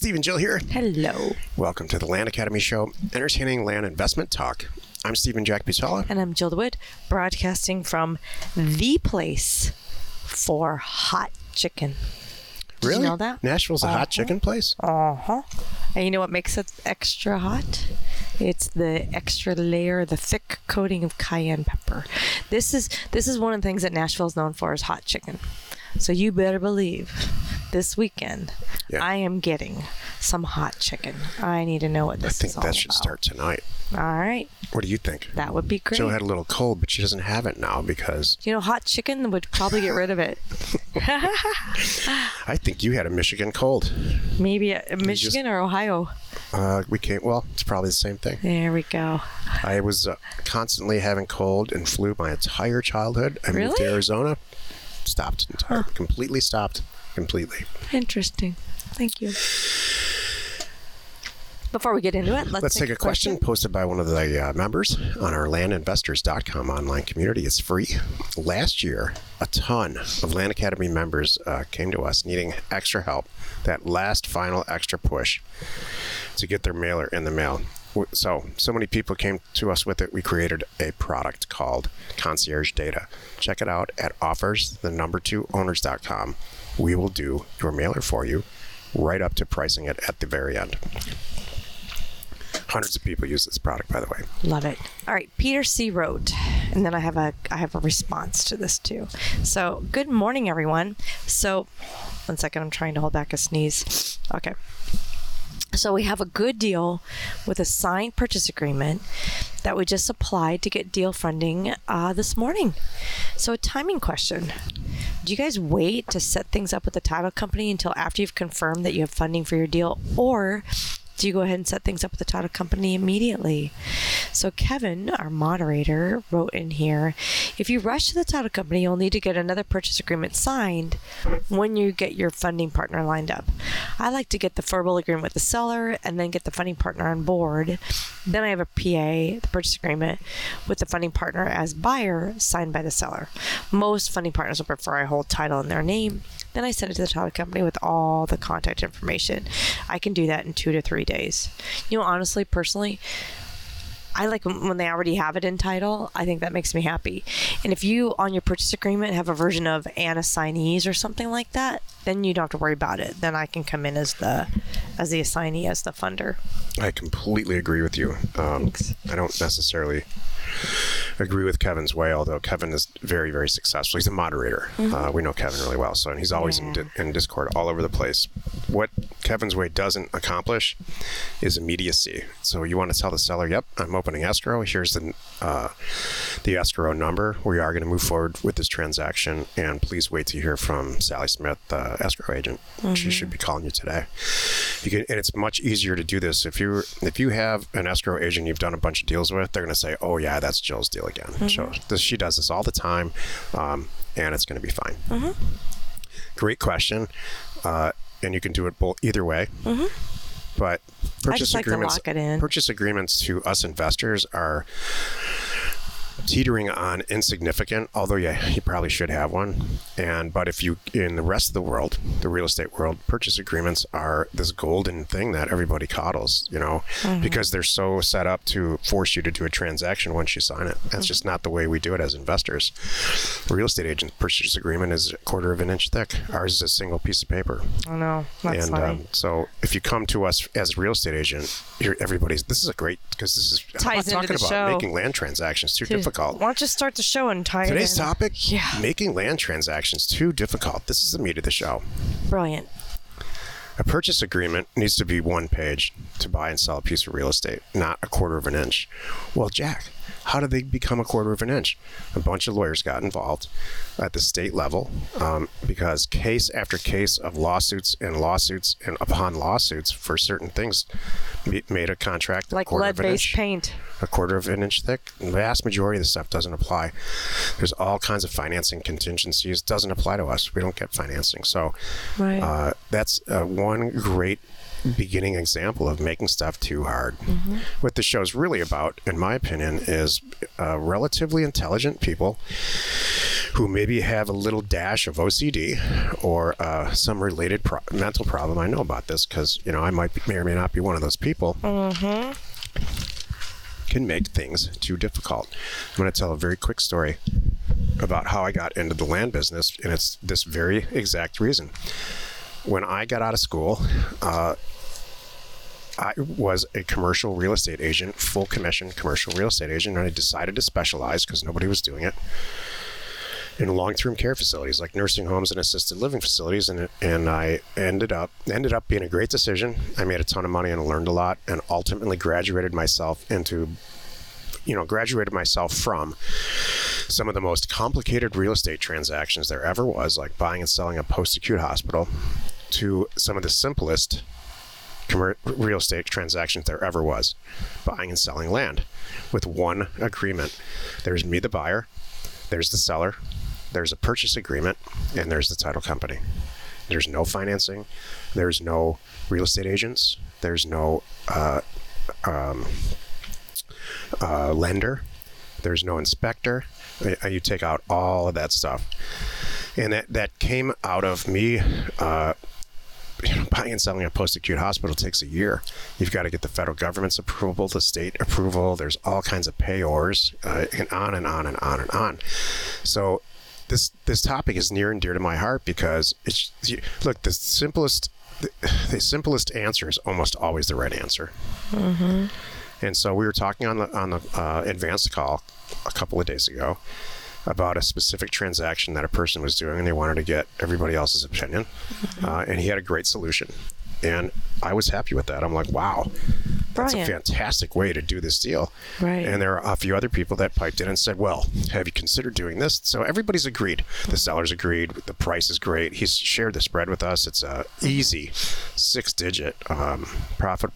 Steve and Jill here. Hello. Welcome to the Land Academy Show, entertaining land investment talk. I'm Stephen Jack Butala. And I'm Jill DeWitt, broadcasting from the place for hot chicken. Did really? you know that? Nashville's a Uh-huh. hot chicken place? Uh huh. And you know what makes it extra hot? It's the extra layer, the thick coating of cayenne pepper. This is this is one of the things that Nashville's known for is hot chicken. So you better believe this weekend Yeah. I am getting some hot chicken. I need to know what I this think is all that should about. start tonight. All right, What do you think? that would be great. Jill had a little cold, but she doesn't have it now because you know, hot chicken would probably get rid of it. I think you had a Michigan cold. Maybe uh, Michigan or Ohio. Uh, we came, well, it's probably the same thing. There we go. I was uh, constantly having cold and flu my entire childhood. I moved to Arizona, stopped entire, completely stopped, completely. Interesting. Thank you. Before we get into it, let's, Let's take a question posted by one of the uh, members on our landinvestors.com online community. It's free. Last year, a ton of Land Academy members uh, came to us needing extra help, that last final extra push to get their mailer in the mail. So, so many people came to us with it. We created a product called Concierge Data. Check it out at offers, the number two owners.com. We will do your mailer for you right up to pricing it at the very end. Hundreds of people use this product, by the way. Love it. All right, Peter C wrote, and then I have a I have a response to this too. So, good morning, everyone. So, one second, I'm trying to hold back a sneeze. Okay. So we have a good deal with a signed purchase agreement that we just applied to get deal funding uh, this morning. So a timing question: Do you guys wait to set things up with the title company until after you've confirmed that you have funding for your deal, or do you go ahead and set things up with the title company immediately? So Kevin, our moderator, wrote in here, if you rush to the title company, you'll need to get another purchase agreement signed when you get your funding partner lined up. I like to get the verbal agreement with the seller and then get the funding partner on board. Then I have a PA, the purchase agreement, with the funding partner as buyer signed by the seller. Most funding partners will prefer I hold title in their name. Then I send it to the title company with all the contact information. I can do that in two to three days. You know, honestly, personally, I like when they already have it in title. I think that makes me happy. And if you on your purchase agreement have a version of an assignees or something like that, then you don't have to worry about it. Then I can come in as the as the assignee as the funder. I completely agree with you. Um, Thanks. I don't necessarily agree with Kevin's way, although Kevin is very, very successful. He's a moderator. Uh, we know Kevin really well, so and he's always in, Yeah. di- in Discord all over the place. What Kevin's way doesn't accomplish is immediacy. So you want to tell the seller, "Yep, I'm opening escrow. Here's the uh, the escrow number. We are going to move forward with this transaction, and please wait to hear from Sally Smith, the escrow agent. She should be calling you today." You can, and it's much easier to do this if you if you have an escrow agent you've done a bunch of deals with. They're going to say, "Oh yeah, that's Jill's deal again." This, she does this all the time, um, and it's going to be fine. Great question, uh, and you can do it both either way. But purchase like agreements, lock it in. purchase agreements to us investors are teetering on insignificant, although yeah, you probably should have one. And but if you in the rest of the world, the real estate world, purchase agreements are this golden thing that everybody coddles, you know, because they're so set up to force you to do a transaction once you sign it. That's just not the way we do it as investors. A real estate agent purchase agreement is a quarter of an inch thick. Ours is a single piece of paper. I know that's and funny. um, so if you come to us as a real estate agent, you're everybody's. This is a great because this is I'm not into talking the about show. making land transactions too Dude, difficult. Why don't you start the show and tie Today's it in? topic: Yeah. making land transactions too difficult. This is the meat of the show. Brilliant. A purchase agreement needs to be one page to buy and sell a piece of real estate, not a quarter of an inch. Well, Jack, how did they become a quarter of an inch? A bunch of lawyers got involved at the state level um, because case after case of lawsuits and lawsuits and upon lawsuits for certain things made a contract Like an lead-based inch paint. a quarter of an inch thick. The vast majority of the stuff doesn't apply. There's all kinds of financing contingencies. Doesn't apply to us. We don't get financing. So Right. uh, that's uh, one great beginning example of making stuff too hard. What the show's really about, in my opinion, is uh, relatively intelligent people who maybe have a little dash of OCD or uh, some related pro- mental problem. I know about this because you know I might be, may or may not be one of those people. Mm-hmm. Can make things too difficult. I'm going to tell a very quick story about how I got into the land business, and it's this very exact reason. When I got out of school, uh, I was a commercial real estate agent, full commission commercial real estate agent, and I decided to specialize because nobody was doing it in long-term care facilities like nursing homes and assisted living facilities and and I ended up ended up being a great decision. I made a ton of money and learned a lot and ultimately graduated myself into you know, graduated myself from some of the most complicated real estate transactions there ever was, like buying and selling a post-acute hospital, to some of the simplest real estate transactions there ever was buying and selling land with one agreement. There's me, the buyer, there's the seller, there's a purchase agreement, and there's the title company. There's no financing, there's no real estate agents, there's no uh, um, uh, lender, there's no inspector. You take out all of that stuff. And that, that came out of me uh, buying and selling a post-acute hospital takes a year. You've got to get the federal government's approval, the state approval. There's all kinds of payors, uh, and on and on and on and on. So this this topic is near and dear to my heart because it's you, look the simplest the, the simplest answer is almost always the right answer. And so we were talking on the on the uh, advanced call a couple of days ago about a specific transaction that a person was doing, and they wanted to get everybody else's opinion. Uh, and he had a great solution, and I was happy with that. I'm like, wow, that's a fantastic way to do this deal. Right. And there are a few other people that piped in and said, well, have you considered doing this? So everybody's agreed. The sellers agreed. The price is great. He's shared the spread with us. It's a easy six-digit um, profit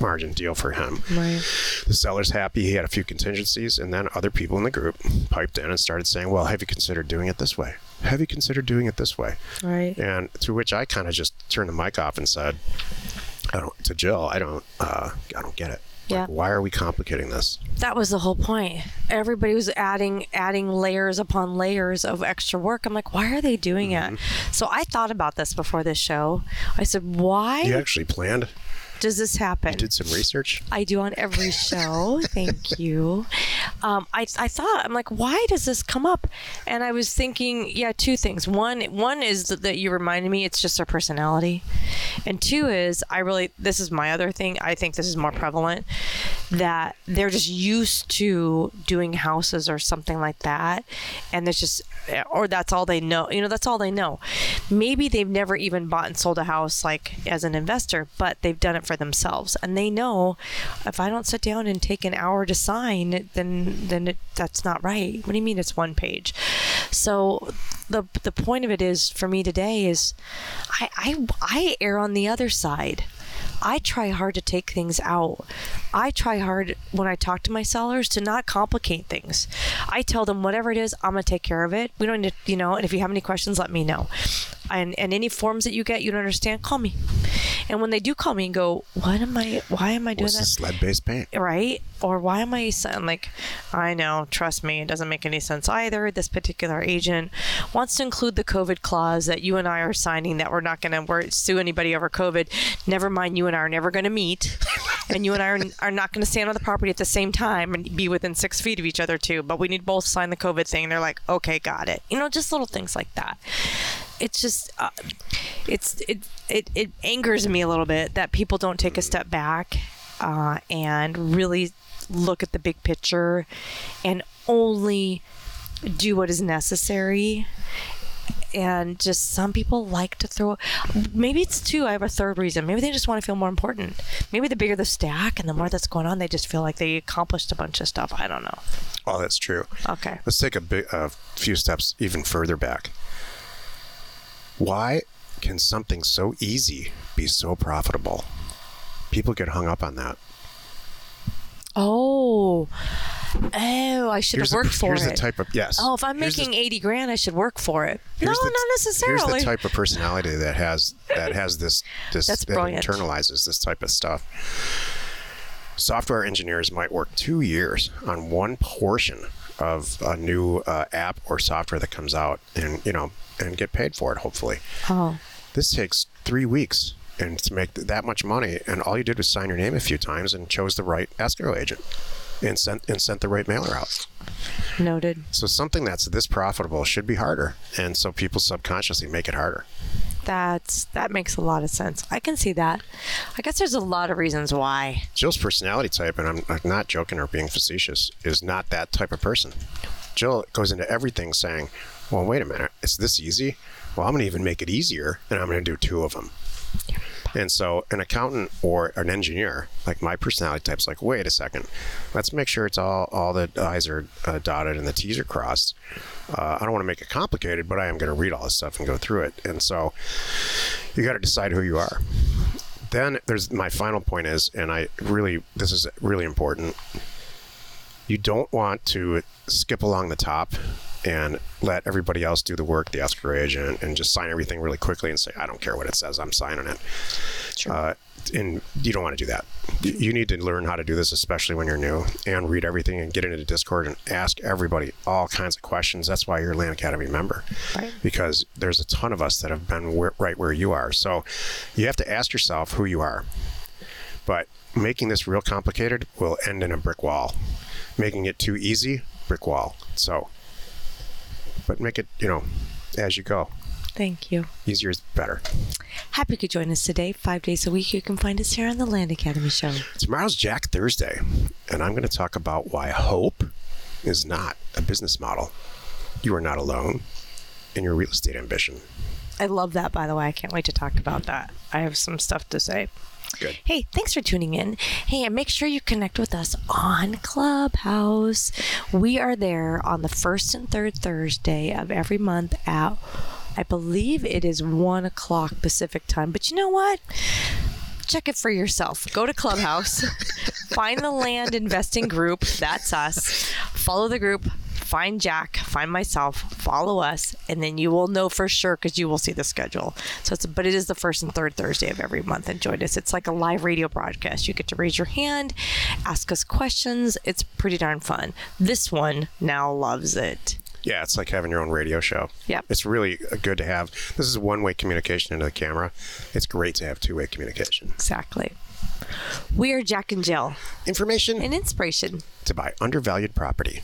margin deal for him. Right. The seller's happy. He had a few contingencies, and then other people in the group piped in and started saying, "Well, have you considered doing it this way? Have you considered doing it this way?" Right. And to which I kind of just turned the mic off and said, "I don't." To Jill, I don't. Uh, I don't get it. Yeah. Like, why are we complicating this? That was the whole point. Everybody was adding adding layers upon layers of extra work. I'm like, why are they doing Mm-hmm. it? So I thought about this before this show. I said, why You actually planned. does this happen? Did some research. I do on every show. Thank you. Um, I, I thought I'm like, why does this come up? And I was thinking, yeah, two things. One one is that, you reminded me it's just their personality, and two is I really this is my other thing. I think this is more prevalent that they're just used to doing houses or something like that, and there's just or that's all they know. You know, that's all they know. Maybe they've never even bought and sold a house like as an investor, but they've done it for themselves, and they know if I don't sit down and take an hour to sign, then then it, that's not right. What do you mean it's one page? So the the point of it is for me today is I I, I err on the other side. I try hard to take things out. I try hard when I talk to my sellers to not complicate things. I tell them whatever it is, I'm gonna take care of it. We don't need, to, you know. And if you have any questions, let me know. And and any forms that you get you don't understand, call me. And when they do call me and go, what am I? Why am I doing What's that? this lead-based paint? right? Or why am I I'm like, I know, trust me, it doesn't make any sense either. This particular agent wants to include the COVID clause that you and I are signing that we're not going to sue anybody over COVID. Never mind, you and I are never going to meet. and you and I are, are not going to stand on the property at the same time and be within six feet of each other, too. But we need both sign the COVID thing. They're like, okay, got it. You know, just little things like that. It's just, uh, it's it, it it angers me a little bit that people don't take a step back uh, and really look at the big picture and only do what is necessary and just some people like to throw maybe it's two i have a third reason maybe they just want to feel more important maybe the bigger the stack and the more that's going on they just feel like they accomplished a bunch of stuff i don't know Oh, that's true. okay Let's take a big, a few steps even further back. Why can something so easy be so profitable? People get hung up on that. oh oh i should Here's have the, worked for here's it the type of yes. oh if i'm Here's the- making 80 grand i should work for it no the- not necessarily Here's the type of personality that has that has this this That's that brilliant. internalizes this type of stuff. Software engineers might work two years on one portion of a new uh, app or software that comes out, and you know, and get paid for it. Hopefully, Oh, this takes three weeks. And to make that much money, and all you did was sign your name a few times and chose the right escrow agent, and sent and sent the right mailer out. noted. So something that's this profitable should be harder, and so people subconsciously make it harder. That's that makes a lot of sense. I can see that. I guess there's a lot of reasons why. Jill's personality type, and I'm I'm not joking or being facetious, is not that type of person. Jill goes into everything saying, "Well, wait a minute, it's this easy. Well, I'm going to even make it easier, and I'm going to do two of them." And so, an accountant or an engineer, like my personality type's like, wait a second, let's make sure it's all all the I's are uh, dotted and the T's are crossed. Uh, I don't want to make it complicated, but I am going to read all this stuff and go through it. And so, you got to decide who you are. Then there's my final point is, and I really this is really important. You don't want to skip along the top and let everybody else do the work, the escrow agent, and just sign everything really quickly and say, I don't care what it says, I'm signing it. Uh, and you don't want to do that. You- You need to learn how to do this, especially when you're new, and read everything and get into Discord and ask everybody all kinds of questions. That's why you're a Land Academy member, Right. because there's a ton of us that have been where, right where you are. So you have to ask yourself who you are. But making this real complicated will end in a brick wall. Making it too easy, brick wall. So, but make it, you know, as you go. Thank you. Easier is better. Happy you could join us today. Five days a week, you can find us here on the Land Academy Show. Tomorrow's Jack Thursday, and I'm going to talk about why hope is not a business model. You are not alone in your real estate ambition. I love that, by the way. I can't wait to talk about that. I have some stuff to say. Good. Hey, thanks for tuning in. Hey, and make sure you connect with us on Clubhouse. We are there on the first and third Thursday of every month at, I believe it is one o'clock Pacific time. But you know what? Check it for yourself. Go to Clubhouse, find the land investing group. That's us. Follow the group. Find Jack, find myself, follow us, and then you will know for sure because you will see the schedule. So it's, but it is the first and third Thursday of every month. And join us. It's like a live radio broadcast. You get to raise your hand, ask us questions. It's pretty darn fun. This one now loves it. Yeah, it's like having your own radio show. Yep. It's really uh, good to have. This is one way communication into the camera. It's great to have two way communication. Exactly. We are Jack and Jill, Information and inspiration. to buy undervalued property.